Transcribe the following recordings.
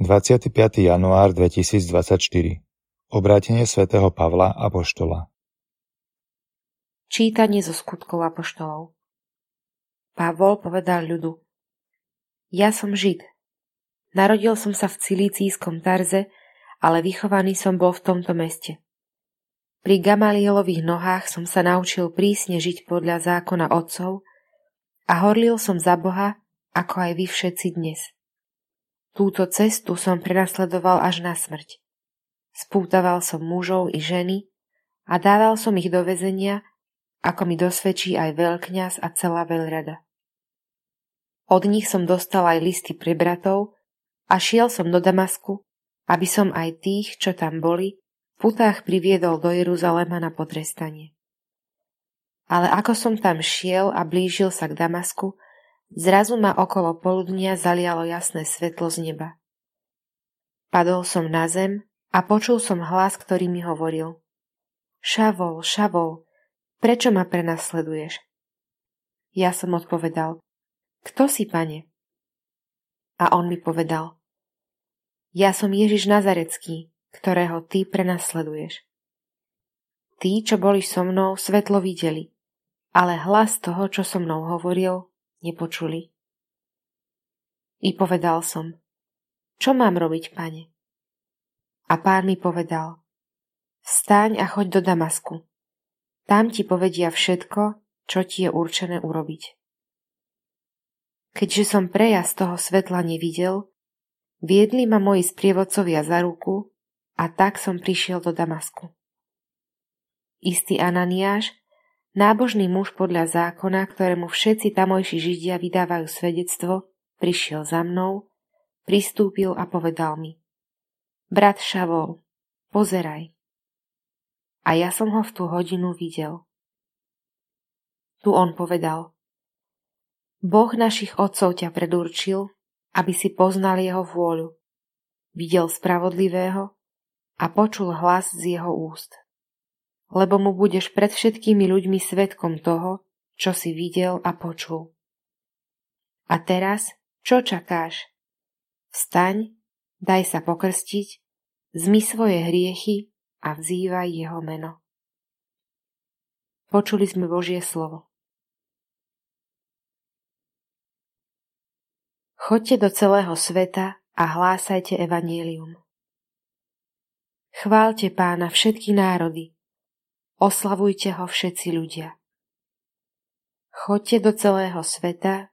25. január 2024 Obrátenie svätého Pavla Apoštola Čítanie zo skutkov Apoštolov Pavol povedal ľudu Ja som Žid. Narodil som sa v Cilícijskom Tarze, ale vychovaný som bol v tomto meste. Pri Gamalielových nohách som sa naučil prísne žiť podľa zákona otcov a horlil som za Boha, ako aj vy všetci dnes. Túto cestu som prenasledoval až na smrť. Spútaval som mužov i ženy a dával som ich do väzenia, ako mi dosvedčí aj veľkňaz a celá veľrada. Od nich som dostal aj listy pre bratov a šiel som do Damasku, aby som aj tých, čo tam boli, v putách priviedol do Jeruzalema na potrestanie. Ale ako som tam šiel a blížil sa k Damasku, Zrazu ma okolo poludnia zalialo jasné svetlo z neba. Padol som na zem a počul som hlas, ktorý mi hovoril. Šavol, Šavol, prečo ma prenasleduješ? Ja som odpovedal, kto si, pane? A on mi povedal, ja som Ježiš Nazarecký, ktorého ty prenasleduješ. Tí, čo boli so mnou, svetlo videli, ale hlas toho, čo so mnou hovoril, nepočuli. I povedal som, čo mám robiť, pane? A pán mi povedal, vstaň a choď do Damasku. Tam ti povedia všetko, čo ti je určené urobiť. Keďže som prejazd toho svetla nevidel, viedli ma moji sprievodcovia za ruku a tak som prišiel do Damasku. Istý Ananiáš, Nábožný muž podľa zákona, ktorému všetci tamojší Židia vydávajú svedectvo, prišiel za mnou, pristúpil a povedal mi Brat Šavol, pozeraj. A ja som ho v tú hodinu videl. Tu on povedal Boh našich otcov ťa predurčil, aby si poznal jeho vôľu, videl spravodlivého a počul hlas z jeho úst lebo mu budeš pred všetkými ľuďmi svetkom toho, čo si videl a počul. A teraz, čo čakáš? Vstaň, daj sa pokrstiť, zmy svoje hriechy a vzývaj jeho meno. Počuli sme Božie slovo. Choďte do celého sveta a hlásajte evanielium. Chválte pána všetky národy, Oslavujte ho všetci ľudia. Choďte do celého sveta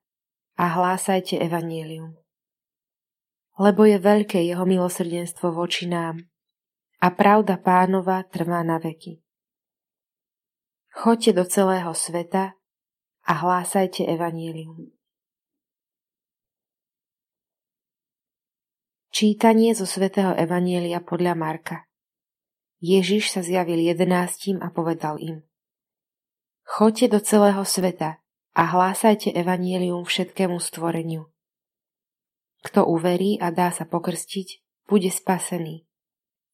a hlásajte evanílium. Lebo je veľké jeho milosrdenstvo voči nám a pravda pánova trvá na veky. Choďte do celého sveta a hlásajte evanílium. Čítanie zo svätého Evanielia podľa Marka Ježiš sa zjavil jedenáctim a povedal im Choďte do celého sveta a hlásajte evanielium všetkému stvoreniu. Kto uverí a dá sa pokrstiť, bude spasený,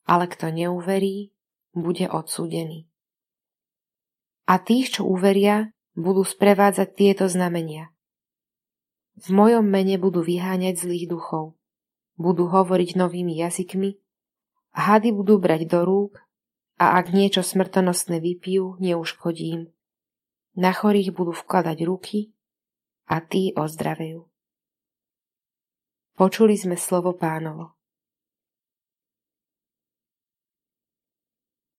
ale kto neuverí, bude odsúdený. A tých, čo uveria, budú sprevádzať tieto znamenia. V mojom mene budú vyháňať zlých duchov, budú hovoriť novými jazykmi, Hady budú brať do rúk a ak niečo smrtonosné vypijú, neuškodí im. Na chorých budú vkladať ruky a tí ozdravejú. Počuli sme slovo pánovo.